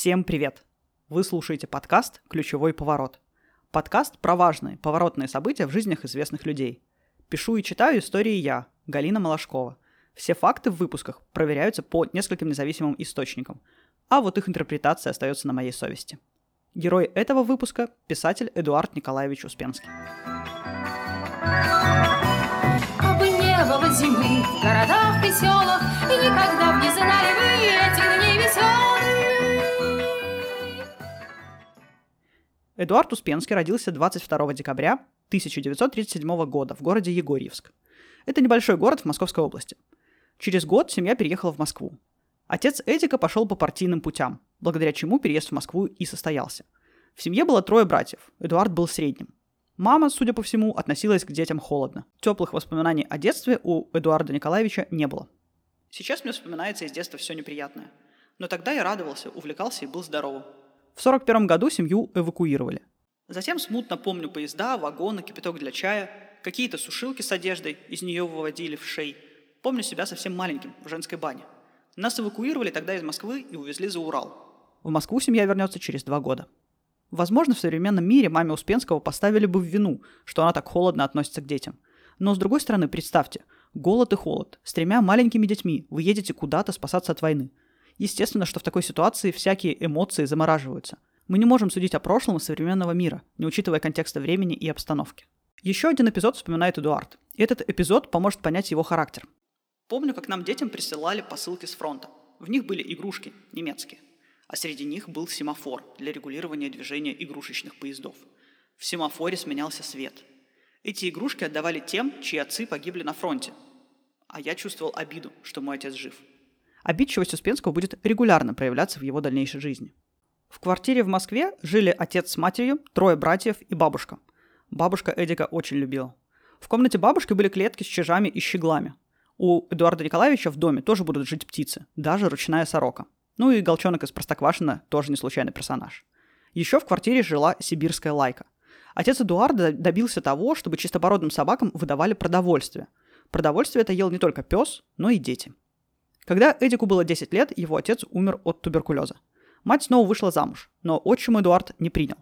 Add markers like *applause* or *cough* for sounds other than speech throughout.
Всем привет! Вы слушаете подкаст «Ключевой поворот». Подкаст про важные, поворотные события в жизнях известных людей. Пишу и читаю истории я, Галина Малашкова. Все факты в выпусках проверяются по нескольким независимым источникам, а вот их интерпретация остается на моей совести. Герой этого выпуска – писатель Эдуард Николаевич Успенский. Было зимы в городах и селах, И никогда не Эдуард Успенский родился 22 декабря 1937 года в городе Егорьевск. Это небольшой город в Московской области. Через год семья переехала в Москву. Отец Эдика пошел по партийным путям, благодаря чему переезд в Москву и состоялся. В семье было трое братьев, Эдуард был средним. Мама, судя по всему, относилась к детям холодно. Теплых воспоминаний о детстве у Эдуарда Николаевича не было. Сейчас мне вспоминается из детства все неприятное. Но тогда я радовался, увлекался и был здоровым. В 41 году семью эвакуировали. Затем смутно помню поезда, вагоны, кипяток для чая, какие-то сушилки с одеждой, из нее выводили в шей. Помню себя совсем маленьким, в женской бане. Нас эвакуировали тогда из Москвы и увезли за Урал. В Москву семья вернется через два года. Возможно, в современном мире маме Успенского поставили бы в вину, что она так холодно относится к детям. Но с другой стороны, представьте, голод и холод. С тремя маленькими детьми вы едете куда-то спасаться от войны. Естественно, что в такой ситуации всякие эмоции замораживаются. Мы не можем судить о прошлом современного мира, не учитывая контекста времени и обстановки. Еще один эпизод вспоминает Эдуард. И этот эпизод поможет понять его характер. Помню, как нам детям присылали посылки с фронта. В них были игрушки, немецкие. А среди них был семафор для регулирования движения игрушечных поездов. В семафоре сменялся свет. Эти игрушки отдавали тем, чьи отцы погибли на фронте. А я чувствовал обиду, что мой отец жив. Обидчивость Успенского будет регулярно проявляться в его дальнейшей жизни. В квартире в Москве жили отец с матерью, трое братьев и бабушка. Бабушка Эдика очень любила. В комнате бабушки были клетки с чижами и щеглами. У Эдуарда Николаевича в доме тоже будут жить птицы, даже ручная сорока. Ну и Голчонок из Простоквашина тоже не случайный персонаж. Еще в квартире жила сибирская лайка. Отец Эдуарда добился того, чтобы чистопородным собакам выдавали продовольствие. Продовольствие это ел не только пес, но и дети. Когда Эдику было 10 лет, его отец умер от туберкулеза. Мать снова вышла замуж, но отчим Эдуард не принял.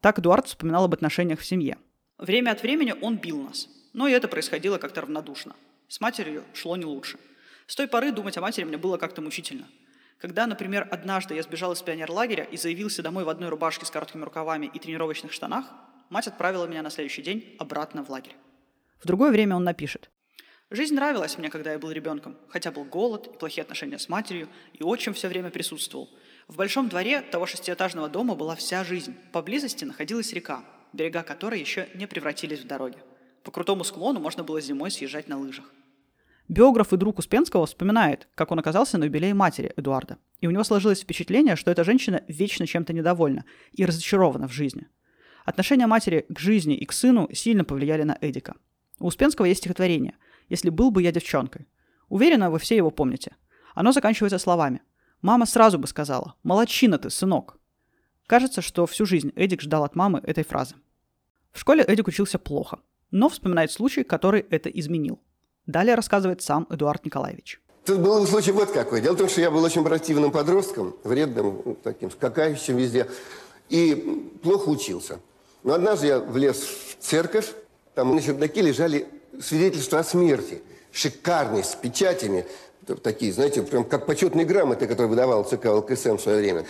Так Эдуард вспоминал об отношениях в семье. Время от времени он бил нас, но и это происходило как-то равнодушно. С матерью шло не лучше. С той поры думать о матери мне было как-то мучительно. Когда, например, однажды я сбежал из пионерлагеря и заявился домой в одной рубашке с короткими рукавами и тренировочных штанах, мать отправила меня на следующий день обратно в лагерь. В другое время он напишет. Жизнь нравилась мне, когда я был ребенком, хотя был голод и плохие отношения с матерью, и отчим все время присутствовал. В большом дворе того шестиэтажного дома была вся жизнь. Поблизости находилась река, берега которой еще не превратились в дороги. По крутому склону можно было зимой съезжать на лыжах. Биограф и друг Успенского вспоминает, как он оказался на юбилее матери Эдуарда. И у него сложилось впечатление, что эта женщина вечно чем-то недовольна и разочарована в жизни. Отношения матери к жизни и к сыну сильно повлияли на Эдика. У Успенского есть стихотворение «Если был бы я девчонкой». Уверена, вы все его помните. Оно заканчивается словами «Мама сразу бы сказала, молодчина ты, сынок». Кажется, что всю жизнь Эдик ждал от мамы этой фразы. В школе Эдик учился плохо, но вспоминает случай, который это изменил – Далее рассказывает сам Эдуард Николаевич. Тут был случай вот какой. Дело в том, что я был очень противным подростком, вредным, таким, скакающим везде, и плохо учился. Но однажды я влез в церковь, там на чердаке лежали свидетельства о смерти. Шикарные, с печатями, такие, знаете, прям как почетные грамоты, которые выдавал ЦК ЛКСМ в свое время.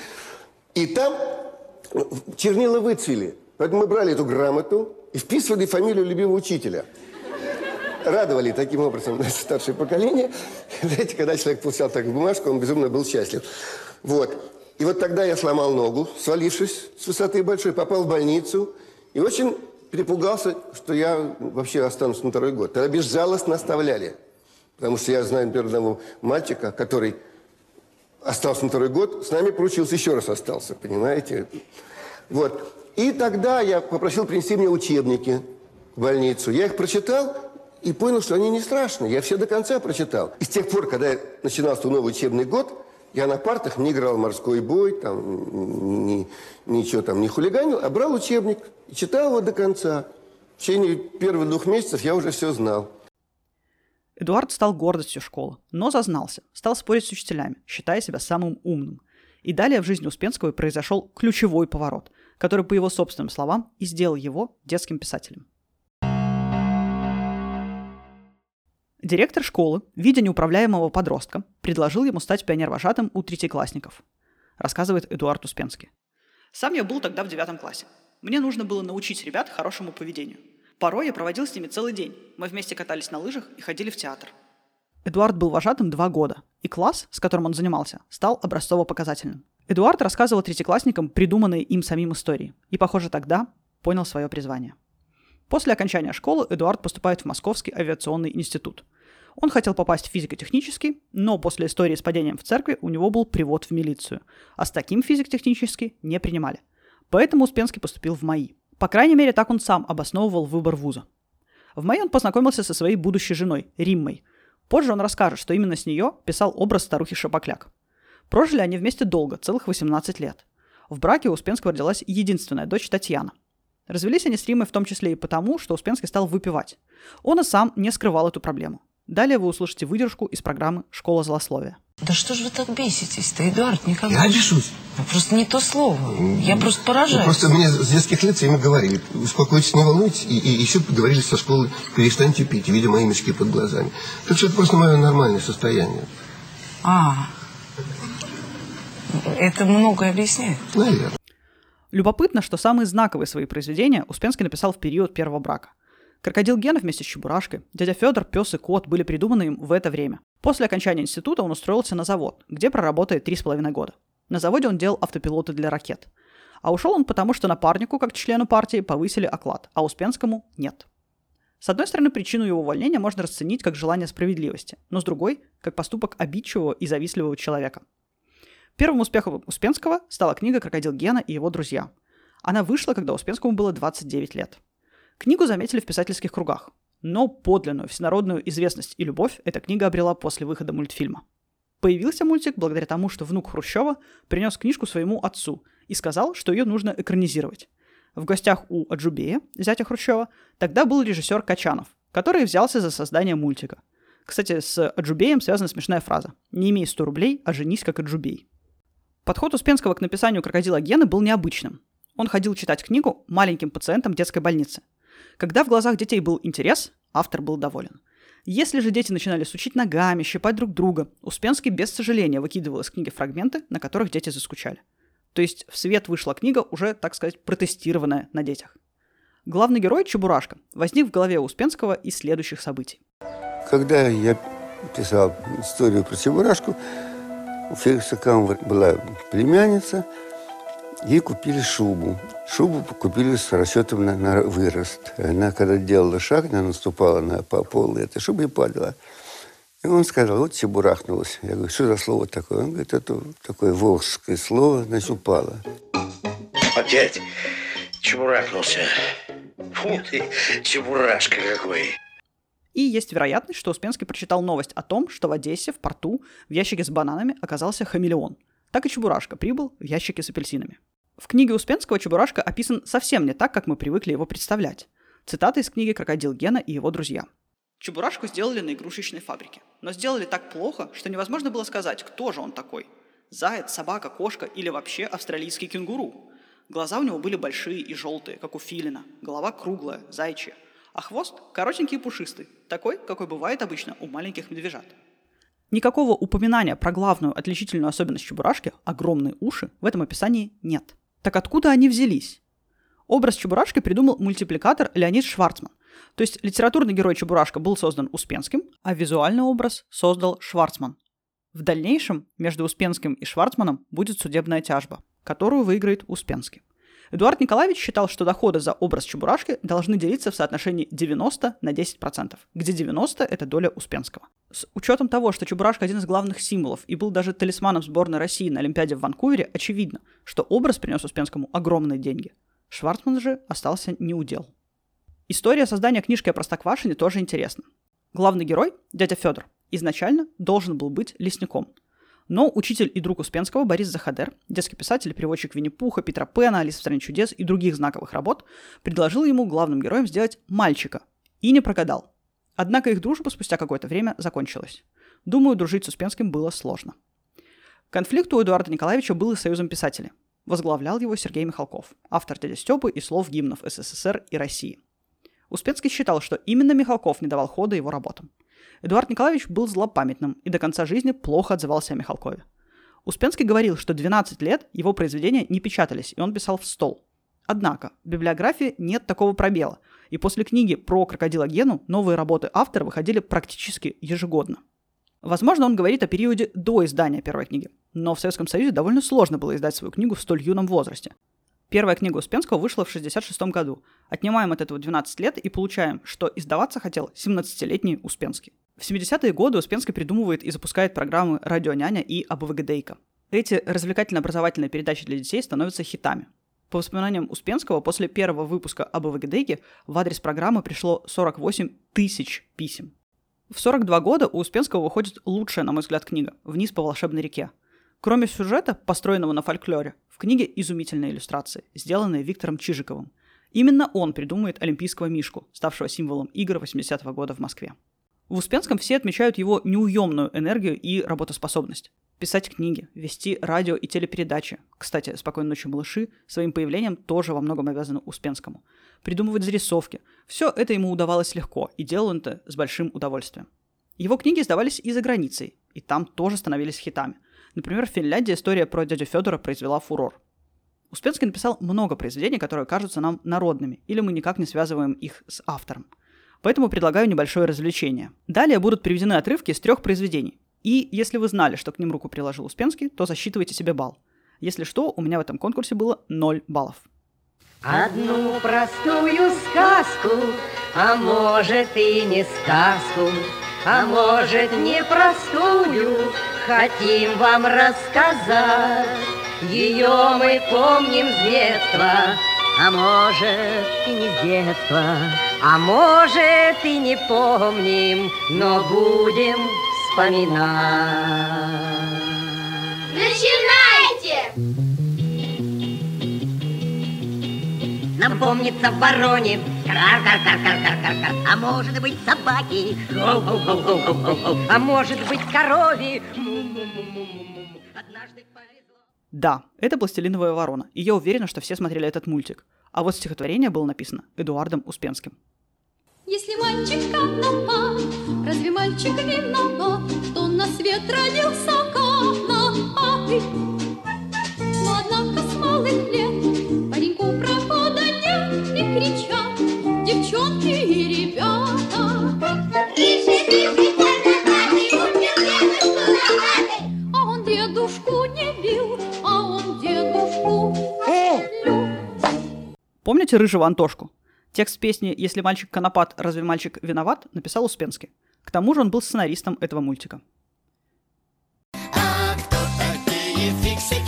И там чернила выцвели. Поэтому мы брали эту грамоту и вписывали фамилию любимого учителя – радовали таким образом наше старшее поколение. *laughs* Знаете, когда человек получал такую бумажку, он безумно был счастлив. Вот. И вот тогда я сломал ногу, свалившись с высоты большой, попал в больницу и очень перепугался, что я вообще останусь на второй год. Тогда безжалостно оставляли. Потому что я знаю, например, одного мальчика, который остался на второй год, с нами поручился, еще раз остался, понимаете? Вот. И тогда я попросил принести мне учебники в больницу. Я их прочитал, и понял, что они не страшные. Я все до конца прочитал. И с тех пор, когда начинался новый учебный год, я на партах не играл морской бой, там, ни, ничего там не хулиганил, а брал учебник и читал его до конца. В течение первых двух месяцев я уже все знал. Эдуард стал гордостью школы, но зазнался, стал спорить с учителями, считая себя самым умным. И далее в жизни Успенского произошел ключевой поворот, который, по его собственным словам, и сделал его детским писателем. Директор школы, видя неуправляемого подростка, предложил ему стать пионервожатым у третьеклассников, рассказывает Эдуард Успенский. Сам я был тогда в девятом классе. Мне нужно было научить ребят хорошему поведению. Порой я проводил с ними целый день. Мы вместе катались на лыжах и ходили в театр. Эдуард был вожатым два года, и класс, с которым он занимался, стал образцово-показательным. Эдуард рассказывал третьеклассникам придуманные им самим истории, и, похоже, тогда понял свое призвание. После окончания школы Эдуард поступает в Московский авиационный институт. Он хотел попасть в физико-технический, но после истории с падением в церкви у него был привод в милицию, а с таким физико-технический не принимали. Поэтому Успенский поступил в МАИ. По крайней мере, так он сам обосновывал выбор вуза. В МАИ он познакомился со своей будущей женой, Риммой. Позже он расскажет, что именно с нее писал образ старухи Шапокляк. Прожили они вместе долго, целых 18 лет. В браке у Успенского родилась единственная дочь Татьяна. Развелись они с Римой в том числе и потому, что Успенский стал выпивать. Он и сам не скрывал эту проблему. Далее вы услышите выдержку из программы «Школа злословия». Да что же вы так беситесь-то, Эдуард Николаевич? Я бешусь. Ну, просто не то слово. Я просто поражаюсь. Просто мне с детских лет все время говорили, успокойтесь, не волнуйтесь, и, и еще говорили со школы, перестаньте пить, видя мои мешки под глазами. Так что это просто мое нормальное состояние. А, это многое объясняет. Наверное. Любопытно, что самые знаковые свои произведения Успенский написал в период первого брака. Крокодил Гена вместе с Чебурашкой, дядя Федор, пес и кот были придуманы им в это время. После окончания института он устроился на завод, где проработает три с половиной года. На заводе он делал автопилоты для ракет. А ушел он потому, что напарнику, как члену партии, повысили оклад, а Успенскому нет. С одной стороны, причину его увольнения можно расценить как желание справедливости, но с другой – как поступок обидчивого и завистливого человека. Первым успехом Успенского стала книга «Крокодил Гена и его друзья». Она вышла, когда Успенскому было 29 лет – Книгу заметили в писательских кругах, но подлинную всенародную известность и любовь эта книга обрела после выхода мультфильма. Появился мультик благодаря тому, что внук Хрущева принес книжку своему отцу и сказал, что ее нужно экранизировать. В гостях у Аджубея, зятя Хрущева, тогда был режиссер Качанов, который взялся за создание мультика. Кстати, с Аджубеем связана смешная фраза «Не имей 100 рублей, а женись как Аджубей». Подход Успенского к написанию «Крокодила Гены» был необычным. Он ходил читать книгу маленьким пациентам детской больницы – когда в глазах детей был интерес, автор был доволен. Если же дети начинали сучить ногами, щипать друг друга, Успенский без сожаления выкидывал из книги фрагменты, на которых дети заскучали. То есть в свет вышла книга, уже, так сказать, протестированная на детях. Главный герой Чебурашка возник в голове Успенского из следующих событий. Когда я писал историю про Чебурашку, у Феликса Камова была племянница, ей купили шубу. Шубу купили с расчетом на, на вырост. Она, когда делала шаг, она наступала на по полу этой шубы и падала. И он сказал, вот чебурахнулась. Я говорю, что за слово такое? Он говорит, это такое волжское слово, значит, упало. Опять чебурахнулся. Фу ты, чебурашка какой. И есть вероятность, что Успенский прочитал новость о том, что в Одессе в порту в ящике с бананами оказался хамелеон. Так и Чебурашка прибыл в ящике с апельсинами. В книге Успенского Чебурашка описан совсем не так, как мы привыкли его представлять. Цитата из книги «Крокодил Гена и его друзья». Чебурашку сделали на игрушечной фабрике. Но сделали так плохо, что невозможно было сказать, кто же он такой. Заяц, собака, кошка или вообще австралийский кенгуру. Глаза у него были большие и желтые, как у филина. Голова круглая, зайчья. А хвост коротенький и пушистый, такой, какой бывает обычно у маленьких медвежат. Никакого упоминания про главную отличительную особенность чебурашки – огромные уши – в этом описании нет – так откуда они взялись? Образ Чебурашки придумал мультипликатор Леонид Шварцман. То есть литературный герой Чебурашка был создан Успенским, а визуальный образ создал Шварцман. В дальнейшем между Успенским и Шварцманом будет судебная тяжба, которую выиграет Успенский. Эдуард Николаевич считал, что доходы за образ Чебурашки должны делиться в соотношении 90 на 10%, где 90 – это доля Успенского. С учетом того, что Чебурашка один из главных символов и был даже талисманом сборной России на Олимпиаде в Ванкувере, очевидно, что образ принес Успенскому огромные деньги. Шварцман же остался неудел. История создания книжки о Простоквашине тоже интересна. Главный герой, дядя Федор, изначально должен был быть лесником – но учитель и друг Успенского Борис Захадер, детский писатель переводчик Винни-Пуха, Петра Пена, Алиса в стране чудес и других знаковых работ, предложил ему главным героем сделать мальчика. И не прогадал. Однако их дружба спустя какое-то время закончилась. Думаю, дружить с Успенским было сложно. Конфликт у Эдуарда Николаевича был и союзом писателей. Возглавлял его Сергей Михалков, автор «Дяди Степы» и слов гимнов СССР и России. Успенский считал, что именно Михалков не давал хода его работам. Эдуард Николаевич был злопамятным и до конца жизни плохо отзывался о Михалкове. Успенский говорил, что 12 лет его произведения не печатались, и он писал в стол. Однако в библиографии нет такого пробела, и после книги про крокодила Гену новые работы автора выходили практически ежегодно. Возможно, он говорит о периоде до издания первой книги, но в Советском Союзе довольно сложно было издать свою книгу в столь юном возрасте. Первая книга Успенского вышла в 1966 году. Отнимаем от этого 12 лет и получаем, что издаваться хотел 17-летний Успенский. В 70-е годы Успенский придумывает и запускает программы «Радио Няня» и «АБВГДейка». Эти развлекательно-образовательные передачи для детей становятся хитами. По воспоминаниям Успенского, после первого выпуска АБВГДейки в адрес программы пришло 48 тысяч писем. В 42 года у Успенского выходит лучшая, на мой взгляд, книга «Вниз по волшебной реке». Кроме сюжета, построенного на фольклоре, в книге изумительные иллюстрации, сделанные Виктором Чижиковым. Именно он придумает олимпийского мишку, ставшего символом игр 80-го года в Москве. В Успенском все отмечают его неуемную энергию и работоспособность. Писать книги, вести радио и телепередачи. Кстати, «Спокойной ночи, малыши» своим появлением тоже во многом обязаны Успенскому. Придумывать зарисовки. Все это ему удавалось легко, и делал он это с большим удовольствием. Его книги издавались и за границей, и там тоже становились хитами. Например, в Финляндии история про дядю Федора произвела фурор. Успенский написал много произведений, которые кажутся нам народными, или мы никак не связываем их с автором – Поэтому предлагаю небольшое развлечение. Далее будут приведены отрывки из трех произведений. И если вы знали, что к ним руку приложил Успенский, то засчитывайте себе балл. Если что, у меня в этом конкурсе было 0 баллов. Одну простую сказку, а может и не сказку, а может непростую, хотим вам рассказать. Ее мы помним с детства, а может и не с детства, а может и не помним, но будем вспоминать. Начинайте! Нам помнится в вороне кар-кар-кар-кар-кар-кар, а может быть собаки, а может быть корове. Однажды повезло. Да, это «Пластилиновая ворона», и я уверена, что все смотрели этот мультик. А вот стихотворение было написано Эдуардом Успенским. Если мальчик конопат, разве мальчик виноват, что на свет родился конопатый? Но однако с малых лет пареньку прохода нет и кричат девчонки и ребята. Тише, тише, Помните рыжего Антошку? Текст песни «Если мальчик конопат, разве мальчик виноват» написал Успенский. К тому же он был сценаристом этого мультика. Большой-большой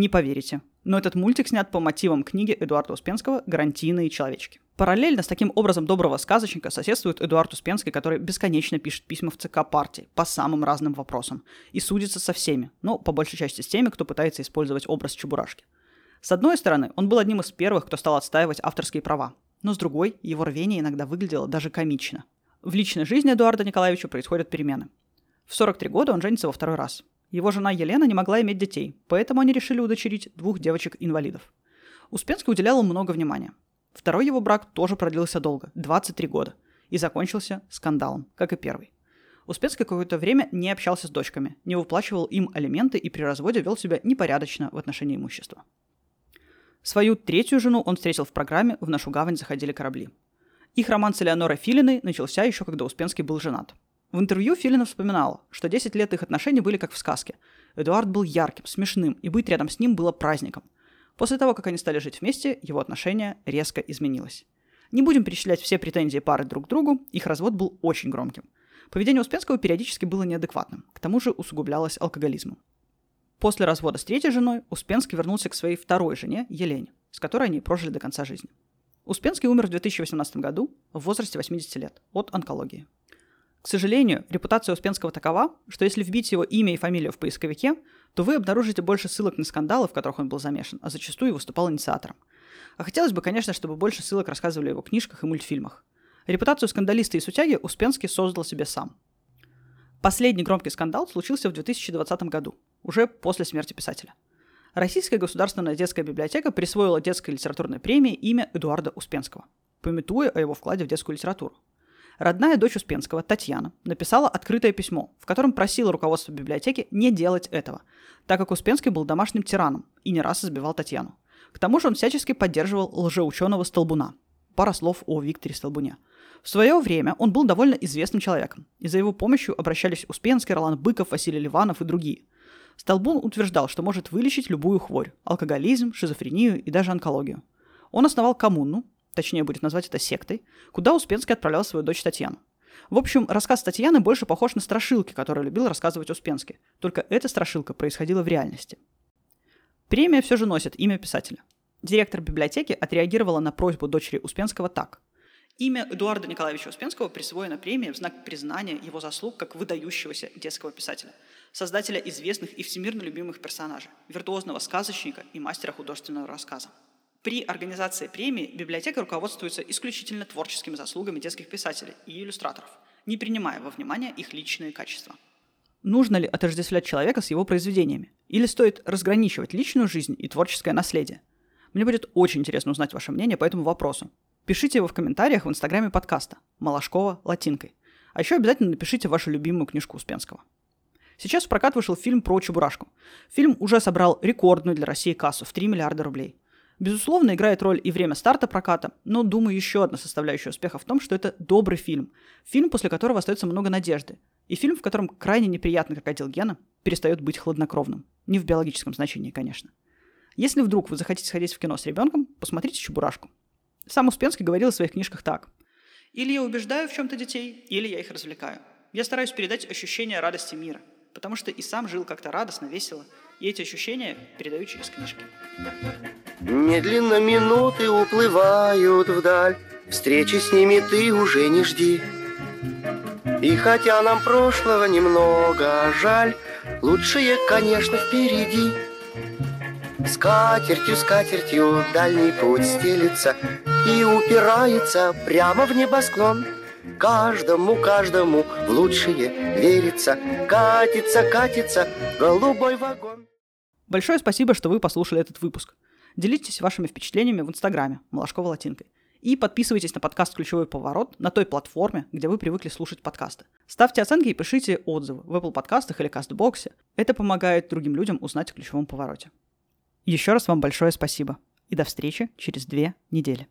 Не поверите, но этот мультик снят по мотивам книги Эдуарда Успенского «Гарантийные человечки». Параллельно с таким образом доброго сказочника соседствует Эдуард Успенский, который бесконечно пишет письма в ЦК партии по самым разным вопросам и судится со всеми, но по большей части с теми, кто пытается использовать образ Чебурашки. С одной стороны, он был одним из первых, кто стал отстаивать авторские права, но с другой, его рвение иногда выглядело даже комично. В личной жизни Эдуарда Николаевича происходят перемены. В 43 года он женится во второй раз. Его жена Елена не могла иметь детей, поэтому они решили удочерить двух девочек-инвалидов. Успенский уделял им много внимания. Второй его брак тоже продлился долго – 23 года, и закончился скандалом, как и первый. Успенский какое-то время не общался с дочками, не выплачивал им алименты и при разводе вел себя непорядочно в отношении имущества. Свою третью жену он встретил в программе «В нашу гавань заходили корабли». Их роман с Элеонорой Филиной начался еще, когда Успенский был женат. В интервью Филина вспоминала, что 10 лет их отношений были как в сказке. Эдуард был ярким, смешным, и быть рядом с ним было праздником. После того, как они стали жить вместе, его отношение резко изменилось. Не будем перечислять все претензии пары друг к другу, их развод был очень громким. Поведение Успенского периодически было неадекватным, к тому же усугублялось алкоголизмом. После развода с третьей женой Успенский вернулся к своей второй жене Елене, с которой они прожили до конца жизни. Успенский умер в 2018 году в возрасте 80 лет от онкологии. К сожалению, репутация Успенского такова, что если вбить его имя и фамилию в поисковике, то вы обнаружите больше ссылок на скандалы, в которых он был замешан, а зачастую выступал инициатором. А хотелось бы, конечно, чтобы больше ссылок рассказывали о его книжках и мультфильмах. Репутацию скандалиста и сутяги Успенский создал себе сам. Последний громкий скандал случился в 2020 году, уже после смерти писателя. Российская государственная детская библиотека присвоила детской литературной премии имя Эдуарда Успенского, пометуя о его вкладе в детскую литературу. Родная дочь Успенского, Татьяна, написала открытое письмо, в котором просила руководство библиотеки не делать этого, так как Успенский был домашним тираном и не раз избивал Татьяну. К тому же он всячески поддерживал лжеученого Столбуна. Пара слов о Викторе Столбуне. В свое время он был довольно известным человеком, и за его помощью обращались Успенский, Ролан Быков, Василий Ливанов и другие. Столбун утверждал, что может вылечить любую хворь – алкоголизм, шизофрению и даже онкологию. Он основал коммуну, точнее будет назвать это сектой, куда Успенский отправлял свою дочь Татьяну. В общем, рассказ Татьяны больше похож на страшилки, которые любил рассказывать Успенский. Только эта страшилка происходила в реальности. Премия все же носит имя писателя. Директор библиотеки отреагировала на просьбу дочери Успенского так. Имя Эдуарда Николаевича Успенского присвоено премии в знак признания его заслуг как выдающегося детского писателя, создателя известных и всемирно любимых персонажей, виртуозного сказочника и мастера художественного рассказа. При организации премии библиотека руководствуется исключительно творческими заслугами детских писателей и иллюстраторов, не принимая во внимание их личные качества. Нужно ли отождествлять человека с его произведениями? Или стоит разграничивать личную жизнь и творческое наследие? Мне будет очень интересно узнать ваше мнение по этому вопросу. Пишите его в комментариях в инстаграме подкаста «Малашкова латинкой». А еще обязательно напишите вашу любимую книжку Успенского. Сейчас в прокат вышел фильм про Чебурашку. Фильм уже собрал рекордную для России кассу в 3 миллиарда рублей. Безусловно, играет роль и время старта проката, но, думаю, еще одна составляющая успеха в том, что это добрый фильм. Фильм, после которого остается много надежды. И фильм, в котором крайне неприятный крокодил Гена перестает быть хладнокровным. Не в биологическом значении, конечно. Если вдруг вы захотите сходить в кино с ребенком, посмотрите «Чебурашку». Сам Успенский говорил в своих книжках так. «Или я убеждаю в чем-то детей, или я их развлекаю. Я стараюсь передать ощущение радости мира, потому что и сам жил как-то радостно, весело, и эти ощущения передаю через книжки». Медленно минуты уплывают вдаль, Встречи с ними ты уже не жди. И хотя нам прошлого немного жаль, Лучшее, конечно, впереди. Скатертью, скатертью дальний путь стелится И упирается прямо в небосклон. Каждому, каждому в лучшее верится, Катится, катится голубой вагон. Большое спасибо, что вы послушали этот выпуск. Делитесь вашими впечатлениями в Инстаграме Малашкова латинкой. И подписывайтесь на подкаст «Ключевой поворот» на той платформе, где вы привыкли слушать подкасты. Ставьте оценки и пишите отзывы в Apple подкастах или Кастбоксе. Это помогает другим людям узнать о ключевом повороте. Еще раз вам большое спасибо. И до встречи через две недели.